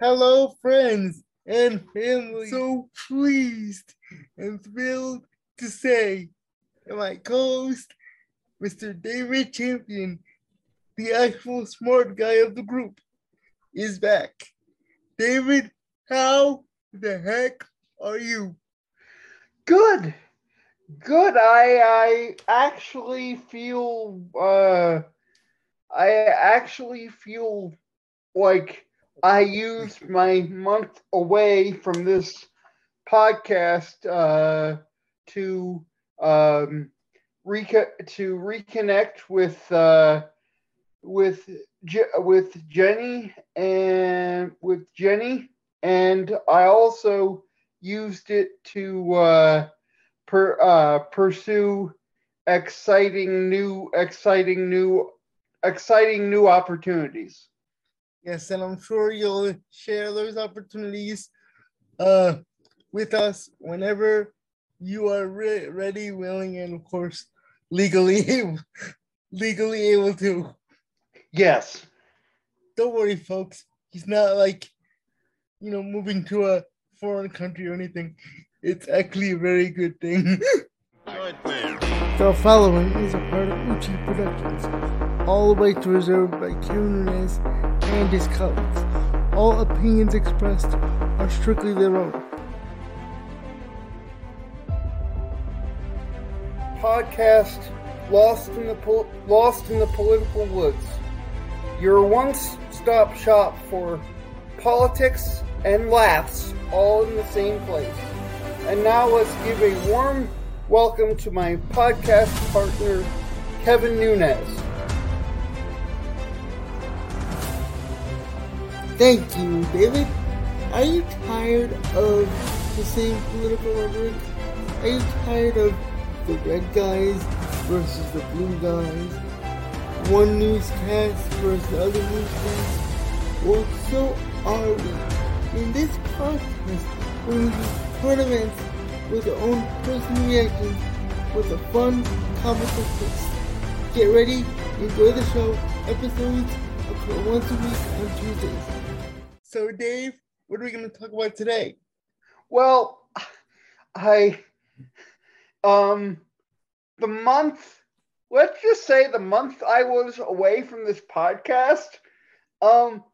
Hello, friends and family. So pleased and thrilled to say that my co-host, Mr. David Champion, the actual smart guy of the group, is back. David, how the heck are you? Good. Good. I I actually feel uh I actually feel like I used my month away from this podcast uh to um reco- to reconnect with uh with Je- with Jenny and with Jenny. And I also used it to uh per, uh, pursue exciting new exciting new exciting new opportunities Yes, and I'm sure you'll share those opportunities uh, with us whenever you are re- ready, willing, and of course legally legally able to. yes Don't worry, folks. He's not like you know moving to a foreign country or anything. It's actually a very good thing. The following is a part of Uchi Productions. All rights reserved by Nunez and his colleagues. All opinions expressed are strictly their own. podcast lost in the pol- lost in the political woods your one-stop shop for politics and laughs all in the same place and now let's give a warm welcome to my podcast partner kevin nunez Thank you, David. Are you tired of the same political rhetoric? Are you tired of the red guys versus the blue guys? One newscast versus the other newscast? Well, so are we. In this podcast, we will tournaments with our own personal reactions with a fun, comical twist. Get ready, enjoy the show. Episodes occur once a week on Tuesdays. So, Dave, what are we going to talk about today? Well, I um the month let's just say the month I was away from this podcast, um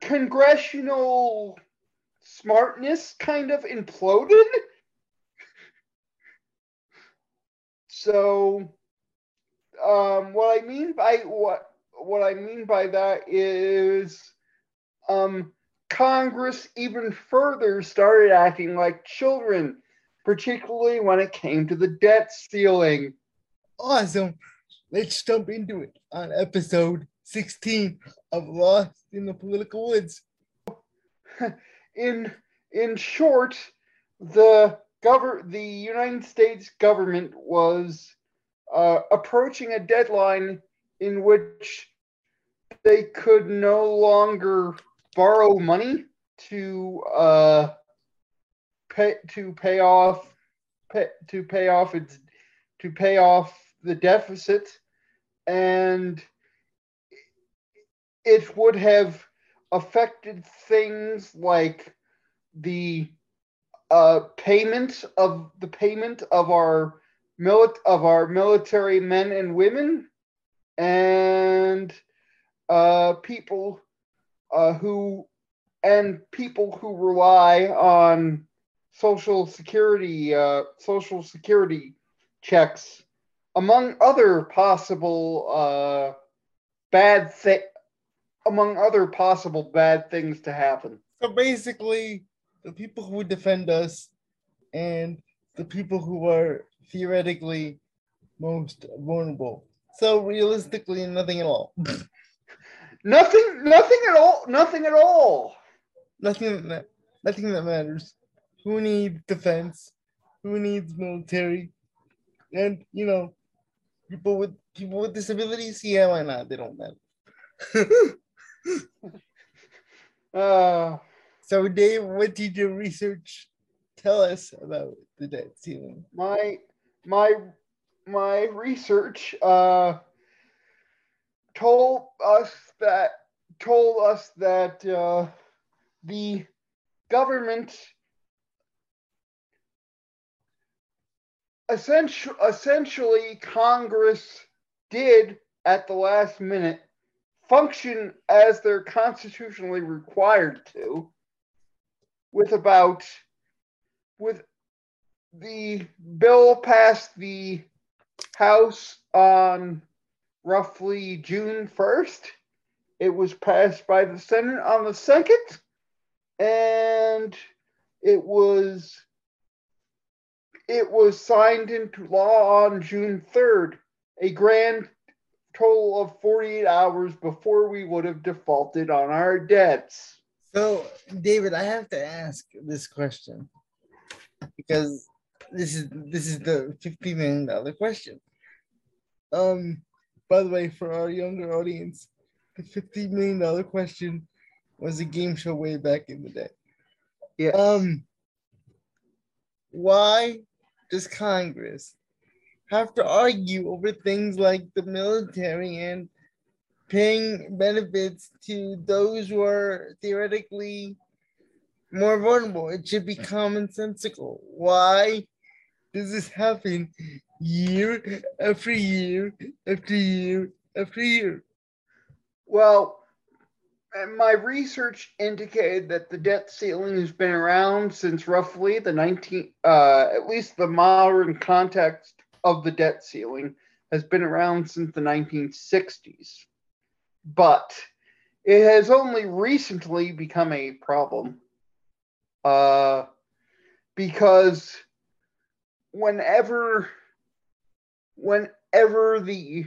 congressional smartness kind of imploded. So um what I mean by what what I mean by that is um Congress even further started acting like children, particularly when it came to the debt ceiling. Awesome. Let's jump into it on episode 16 of Lost in the Political Woods. In in short, the gover- the United States government was uh, approaching a deadline in which they could no longer borrow money to uh, pay to pay off pay, to pay off its to pay off the deficit. And it would have affected things like the uh, payment of the payment of our milit- of our military men and women and uh, people uh, who and people who rely on social security uh, social security checks among other possible uh, bad thi- among other possible bad things to happen So basically, the people who defend us and the people who are theoretically most vulnerable. So realistically, nothing at all. nothing nothing at all nothing at all nothing that nothing that matters. Who needs defense? Who needs military? And you know, people with people with disabilities, yeah, why not? They don't matter. uh, so Dave, what did your research tell us about the debt ceiling? my my my research uh, told us that told us that uh, the government essentially, essentially Congress did at the last minute function as they're constitutionally required to with about with the bill passed the house on roughly June 1st it was passed by the senate on the 2nd and it was it was signed into law on June 3rd, a grand total of 48 hours before we would have defaulted on our debts. So, David, I have to ask this question because this is this is the 50 million dollar question. Um, by the way, for our younger audience, the 50 million dollar question was a game show way back in the day. Yeah. Um, why does Congress have to argue over things like the military and paying benefits to those who are theoretically more vulnerable? It should be commonsensical. Why does this happen year after year after year after year? Well, my research indicated that the debt ceiling has been around since roughly the 19 uh, at least the modern context of the debt ceiling has been around since the 1960s but it has only recently become a problem uh, because whenever whenever the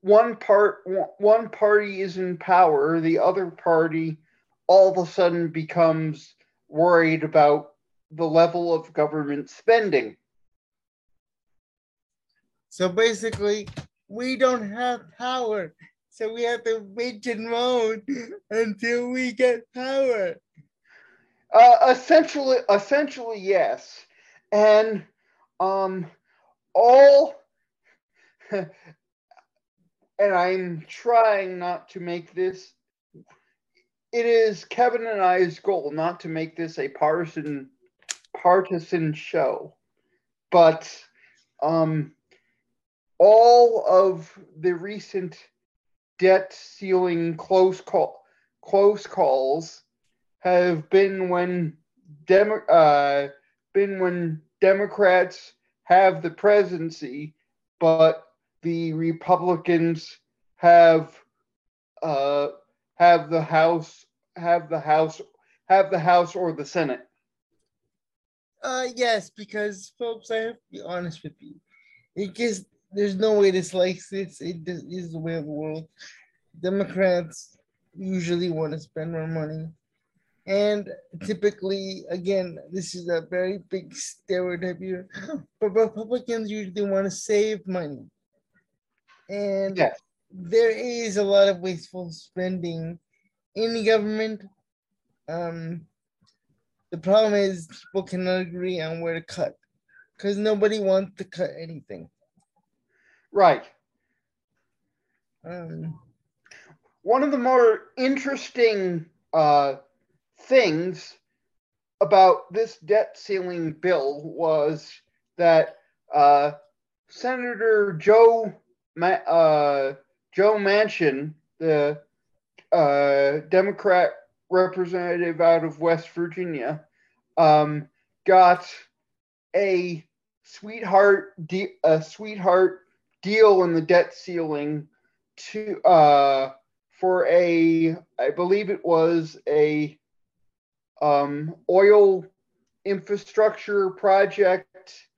one part one party is in power, the other party all of a sudden becomes worried about the level of government spending. So basically, we don't have power. So we have to bitch and moan until we get power. Uh, essentially, essentially, yes. And um, all and I'm trying not to make this. It is Kevin and I's goal not to make this a partisan partisan show, but um, all of the recent debt ceiling close call close calls have been when Demo- uh, been when Democrats have the presidency, but the Republicans have uh, have the House have the House have the House or the Senate? Uh, yes, because folks, I have to be honest with you. It gets there's no way to slice this. It is the way of the world. Democrats usually want to spend more money. And typically, again, this is a very big stereotype here, but Republicans usually want to save money. And yes. there is a lot of wasteful spending in the government. Um, the problem is people cannot agree on where to cut because nobody wants to cut anything. Right. Um, One of the more interesting uh, things about this debt ceiling bill was that uh, Senator Joe uh, Joe Manchin, the uh, Democrat representative out of West Virginia, um, got a sweetheart de- a sweetheart deal in the debt ceiling to uh, for a I believe it was a um, oil infrastructure project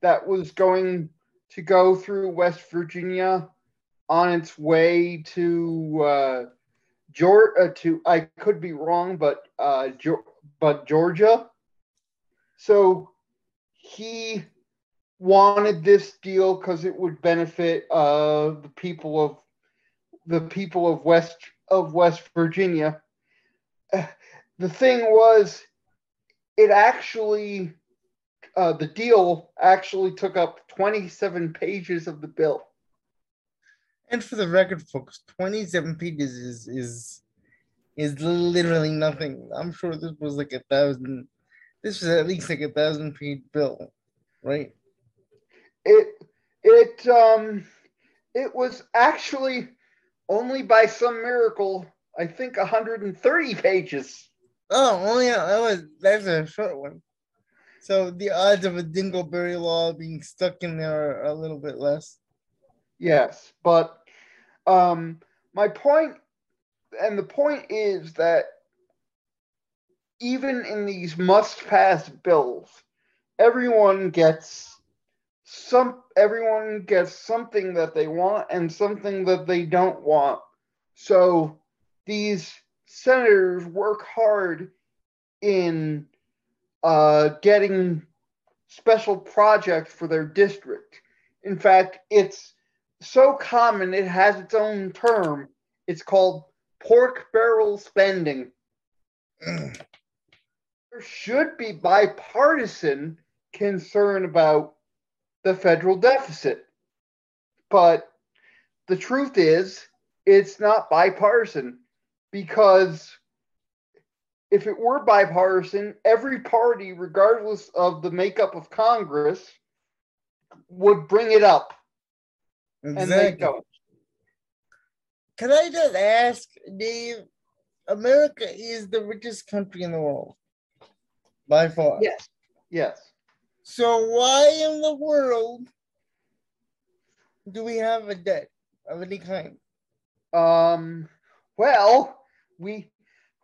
that was going to go through West Virginia on its way to uh, Georgia. Uh, to I could be wrong, but uh, but Georgia. So he wanted this deal because it would benefit uh, the people of the people of West of West Virginia. Uh, the thing was, it actually uh, the deal actually took up 27 pages of the bill. And for the record, folks, 27 pages is is is literally nothing. I'm sure this was like a thousand. This was at least like a thousand page bill, right? It it um it was actually only by some miracle, I think 130 pages. Oh, only that was that's a short one. So the odds of a Dingleberry law being stuck in there are a little bit less. Yes, but um, my point, and the point is that even in these must-pass bills, everyone gets some. Everyone gets something that they want and something that they don't want. So these senators work hard in uh, getting special projects for their district. In fact, it's so common it has its own term. It's called pork barrel spending. there should be bipartisan concern about the federal deficit. But the truth is, it's not bipartisan because if it were bipartisan, every party, regardless of the makeup of Congress, would bring it up. Exactly. And they don't. Can I just ask, Dave? America is the richest country in the world by far. Yes. Yes. So why in the world do we have a debt of any kind? Um. Well, we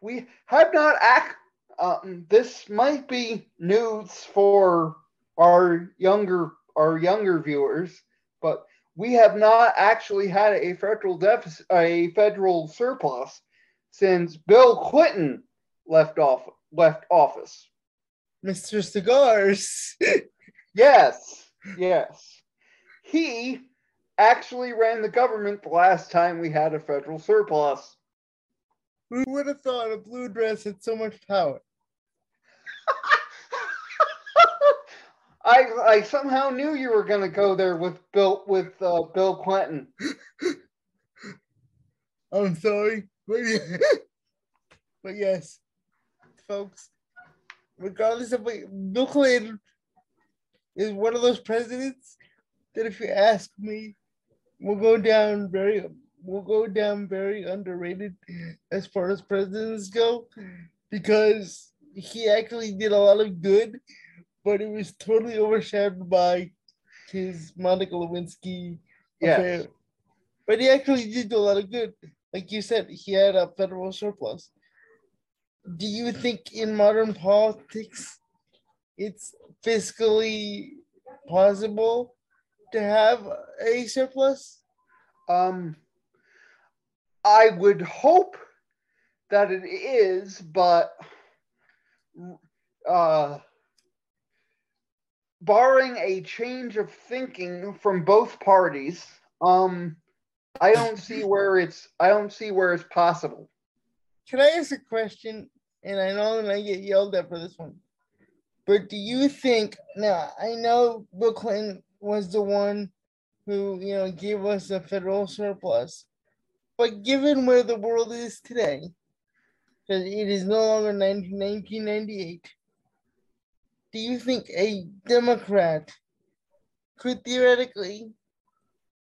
we have not act. Um, this might be news for our younger our younger viewers, but we have not actually had a federal deficit, a federal surplus since Bill Clinton left off left office. Mr. Cigars. yes, yes. He actually ran the government the last time we had a federal surplus. Who would have thought a blue dress had so much power? I I somehow knew you were gonna go there with Bill with uh, Bill Clinton. I'm sorry, but, but yes, folks. Regardless of what Bill Clinton is one of those presidents that, if you ask me, will go down very will go down very underrated as far as presidents go because he actually did a lot of good, but it was totally overshadowed by his Monica Lewinsky yes. affair. But he actually did do a lot of good. Like you said, he had a federal surplus. Do you think in modern politics it's fiscally possible to have a surplus? Um, I would hope that it is, but uh, barring a change of thinking from both parties, um, I don't see where it's I don't see where it's possible. Can I ask a question? And I know I get yelled at for this one, but do you think now? I know Bill Clinton was the one who you know gave us a federal surplus but given where the world is today, that it is no longer 1998, do you think a Democrat could theoretically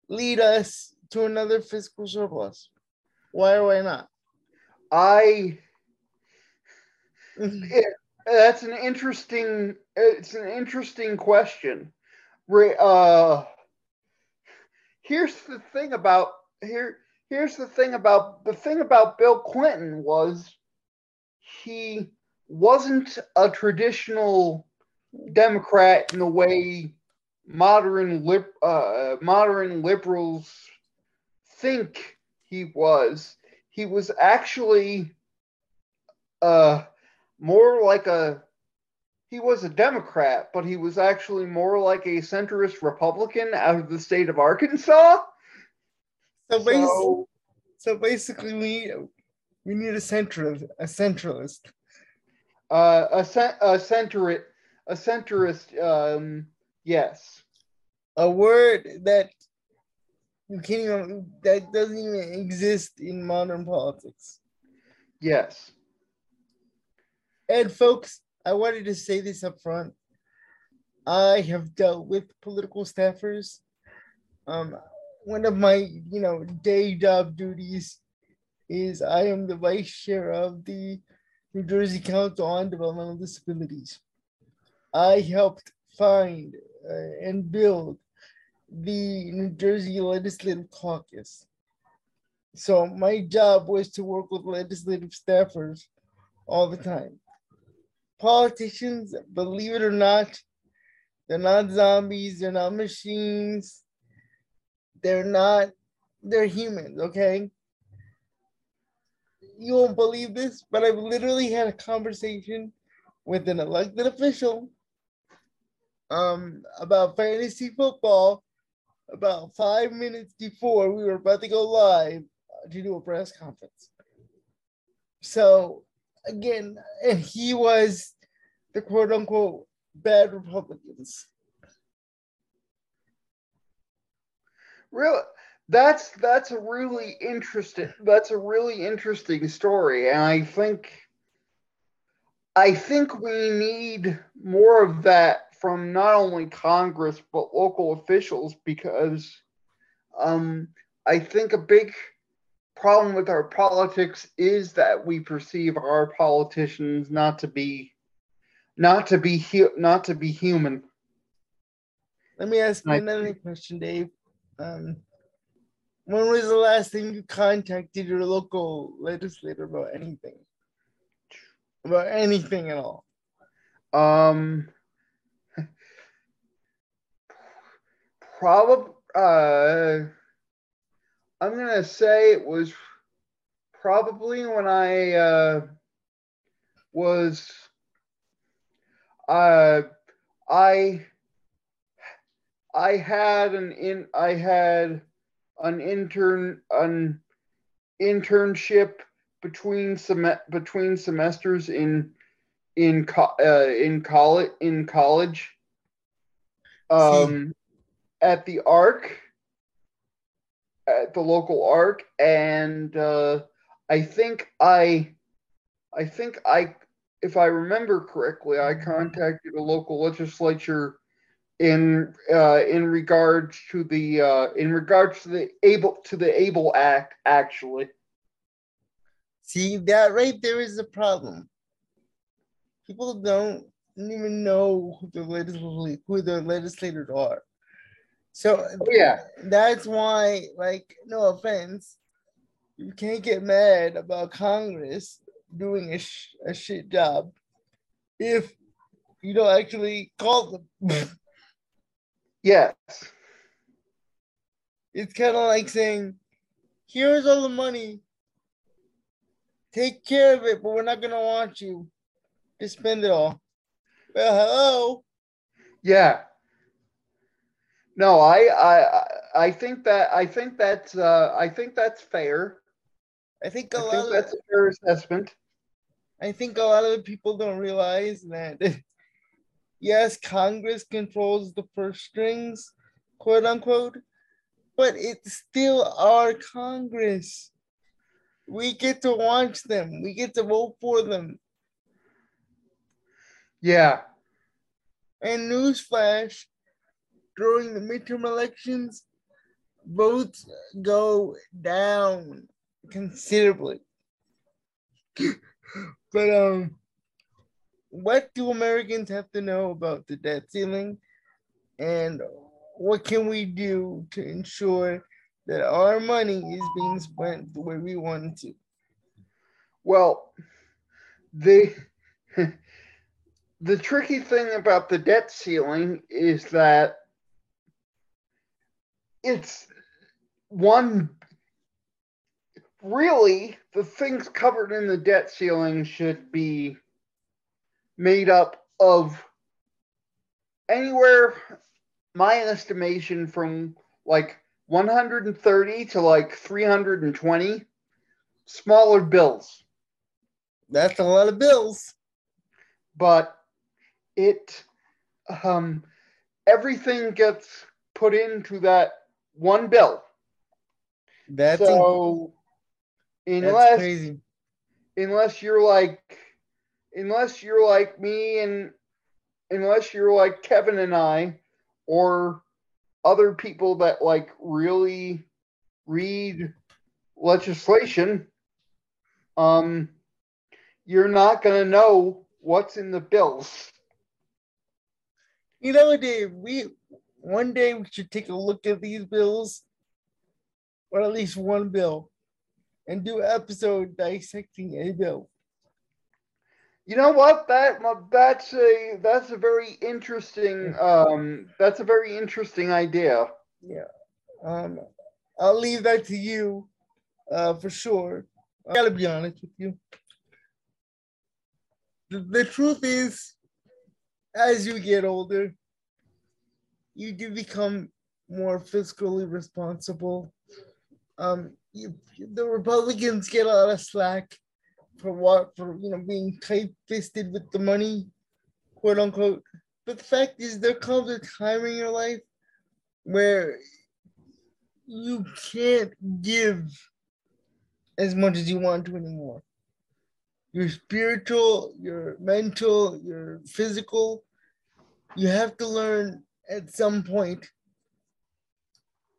lead us to another fiscal surplus? Why or why not? I. it, that's an interesting. It's an interesting question. Uh, here's the thing about here here's the thing about the thing about Bill Clinton was he wasn't a traditional Democrat in the way modern uh, modern liberals think he was. He was actually uh, more like a he was a Democrat, but he was actually more like a centrist Republican out of the state of Arkansas. So basically, so, so basically we we need a centralist, a centralist. Uh, a, a centrist, a centrist. Um, yes. A word that you can't even that doesn't even exist in modern politics. Yes. And folks, I wanted to say this up front. I have dealt with political staffers. Um, one of my, you know, day job duties is I am the vice chair of the New Jersey Council on Developmental Disabilities. I helped find uh, and build the New Jersey Legislative Caucus. So my job was to work with legislative staffers all the time. Politicians, believe it or not, they're not zombies, they're not machines, they're not, they're humans, okay? You won't believe this, but I've literally had a conversation with an elected official um, about fantasy football about five minutes before we were about to go live to do a press conference. So again, and he was the quote unquote bad Republicans. Really, that's that's a really interesting that's a really interesting story, and I think I think we need more of that from not only Congress but local officials because um, I think a big problem with our politics is that we perceive our politicians not to be not to be hu- not to be human. Let me ask you another question, Dave. Um, when was the last time you contacted your local legislator about anything? About anything at all? Um, probably. Uh, I'm gonna say it was probably when I uh, was. Uh, I. I had an in. I had an intern an internship between sem- between semesters in in co- uh, in college in college um at the arc at the local arc and uh i think i i think i if i remember correctly i contacted a local legislature in uh in regards to the uh in regards to the able to the able act actually See, that right there is a problem. People don't even know who the legislators, who the legislators are. So oh yeah that's why, like, no offense, you can't get mad about Congress doing a, sh- a shit job if you don't actually call them. yes it's kind of like saying, here's all the money. Take care of it, but we're not gonna want you to spend it all. Well, hello. Yeah. No, I I I think that I think that's uh I think that's fair. I think a I lot think of that's a fair assessment. I think a lot of people don't realize that yes, Congress controls the purse strings, quote unquote, but it's still our Congress. We get to watch them. We get to vote for them. Yeah. And newsflash, during the midterm elections, votes go down considerably. but um, what do Americans have to know about the debt ceiling, and what can we do to ensure that our money is being spent the way we want to? Well, the the tricky thing about the debt ceiling is that it's one really the things covered in the debt ceiling should be made up of anywhere my estimation from like 130 to like 320 smaller bills That's a lot of bills. but it um everything gets put into that one bill That's, so that's unless crazy. unless you're like unless you're like me and unless you're like Kevin and I or other people that like really read legislation um you're not going to know what's in the bills You know, Dave, we one day we should take a look at these bills, or at least one bill, and do an episode dissecting a bill. You know what? That that's a that's a very interesting um that's a very interesting idea. Yeah. Um, I'll leave that to you, uh, for sure. I gotta be honest with you. The, the truth is, as you get older, you do become more fiscally responsible. Um, you, the Republicans get a lot of slack for what for you know being tight-fisted with the money, quote unquote. But the fact is, there comes a time in your life where you can't give as much as you want to anymore. Your spiritual, your mental, your physical, you have to learn at some point.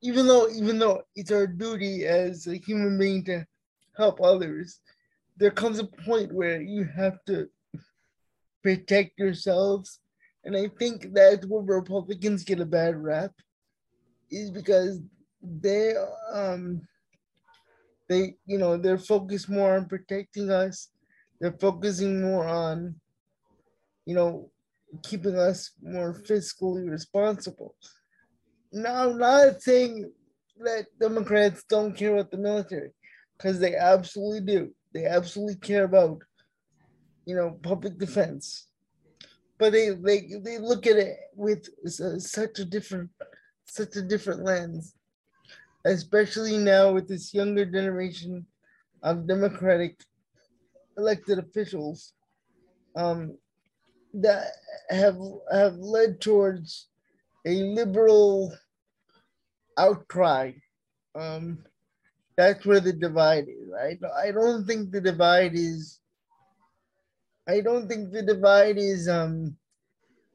Even though, even though it's our duty as a human being to help others, there comes a point where you have to protect yourselves. And I think that's where Republicans get a bad rap, is because they um they you know they're focused more on protecting us. They're focusing more on you know keeping us more fiscally responsible. Now i'm not saying that democrats don't care about the military because they absolutely do they absolutely care about you know public defense but they they, they look at it with such a different such a different lens especially now with this younger generation of Democratic elected officials um, that have have led towards a liberal outcry. Um, that's where the divide is. I, I don't think the divide is. I don't think the divide is um,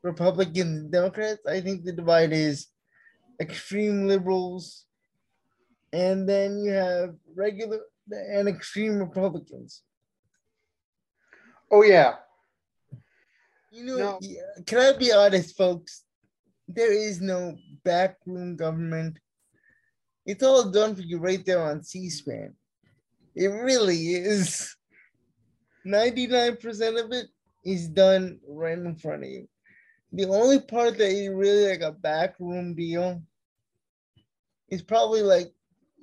Republicans Democrats. I think the divide is extreme liberals and then you have regular and extreme Republicans. Oh yeah. You know, no. can I be honest, folks? There is no backroom government. It's all done for you right there on C-SPAN. It really is. 99% of it is done right in front of you. The only part that is really like a backroom deal is probably like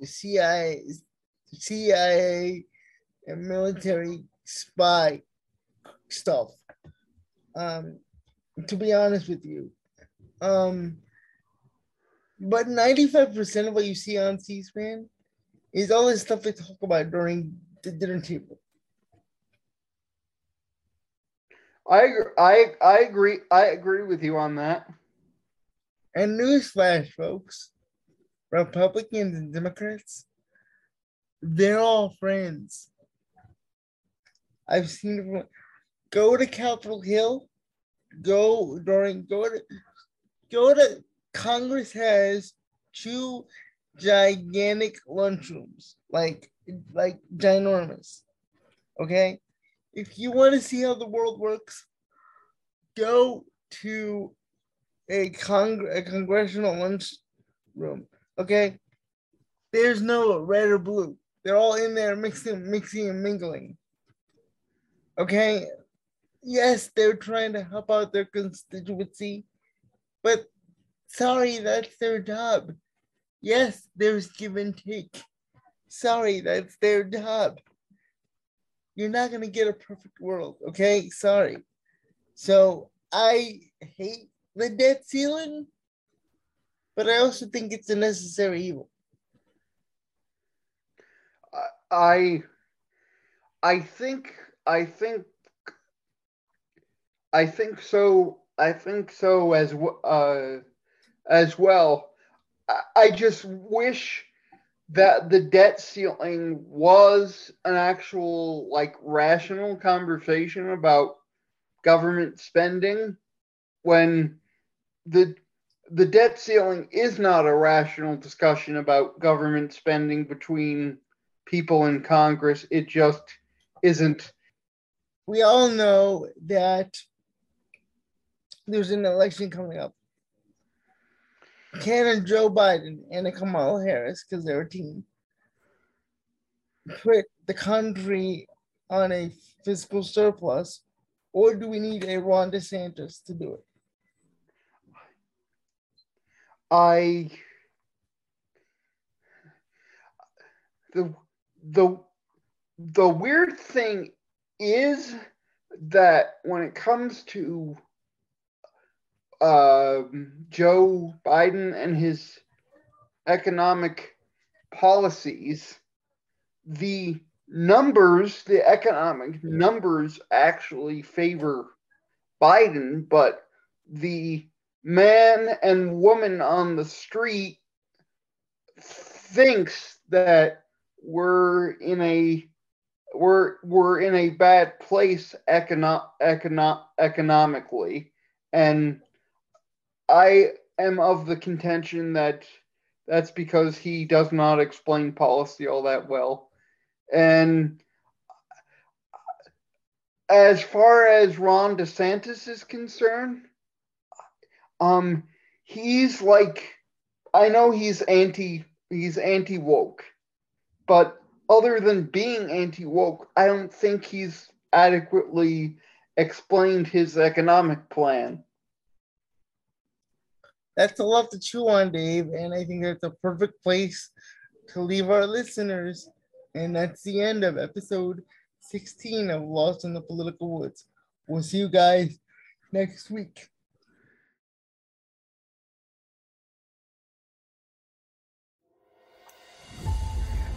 CIA, CIA and military spy stuff. Um, to be honest with you, um, but 95% of what you see on C-SPAN is all this stuff they talk about during the dinner table. I I I agree. I agree with you on that. And newsflash, folks: Republicans and Democrats, they're all friends. I've seen everyone go to Capitol Hill, go during go to go to Congress has two gigantic lunchrooms, like like ginormous. Okay, if you want to see how the world works, go to a con a congressional lunch room. Okay. There's no red or blue. They're all in there mixing, mixing and mingling. Okay. Yes, they're trying to help out their constituency, but sorry, that's their job. Yes, there's give and take. Sorry, that's their job. You're not going to get a perfect world, okay? Sorry. So I hate the debt ceiling but I also think it's a necessary evil. I I think I think I think so I think so as uh as well. I, just wish that the debt ceiling was an actual like rational conversation about government spending when the the debt ceiling is not a rational discussion about government spending between people in Congress. It just isn't. We all know that there's an election coming up. Can Joe Biden and Kamala Harris, because they're a team, put the country on a fiscal surplus, or do we need a Ron DeSantis to do it? I the the the weird thing is that when it comes to uh, Joe Biden and his economic policies, the numbers, the economic numbers actually favor Biden, but the man and woman on the street thinks that we're in a we're we're in a bad place econo- econo- economically. And i am of the contention that that's because he does not explain policy all that well and as far as ron desantis is concerned um he's like i know he's anti he's anti woke but other than being anti woke, I don't think he's adequately explained his economic plan. That's a lot to chew on, Dave, and I think that's a perfect place to leave our listeners. And that's the end of episode 16 of Lost in the Political Woods. We'll see you guys next week.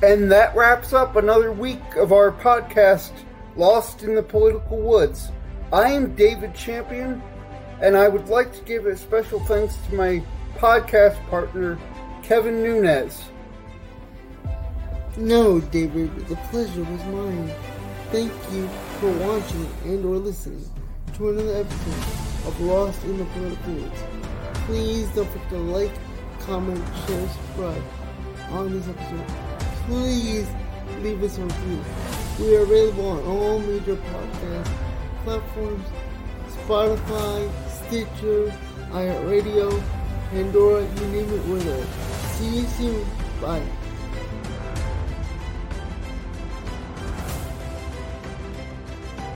And that wraps up another week of our podcast, Lost in the Political Woods. I am David Champion, and I would like to give a special thanks to my podcast partner, Kevin Nunez. No, David, the pleasure was mine. Thank you for watching and or listening to another episode of Lost in the Political Woods. Please don't forget to like, comment, share, subscribe on this episode please leave us a review. We are available on all major podcast platforms Spotify, Stitcher, iHeartRadio, Pandora, you name it, we're there. See you soon. Bye.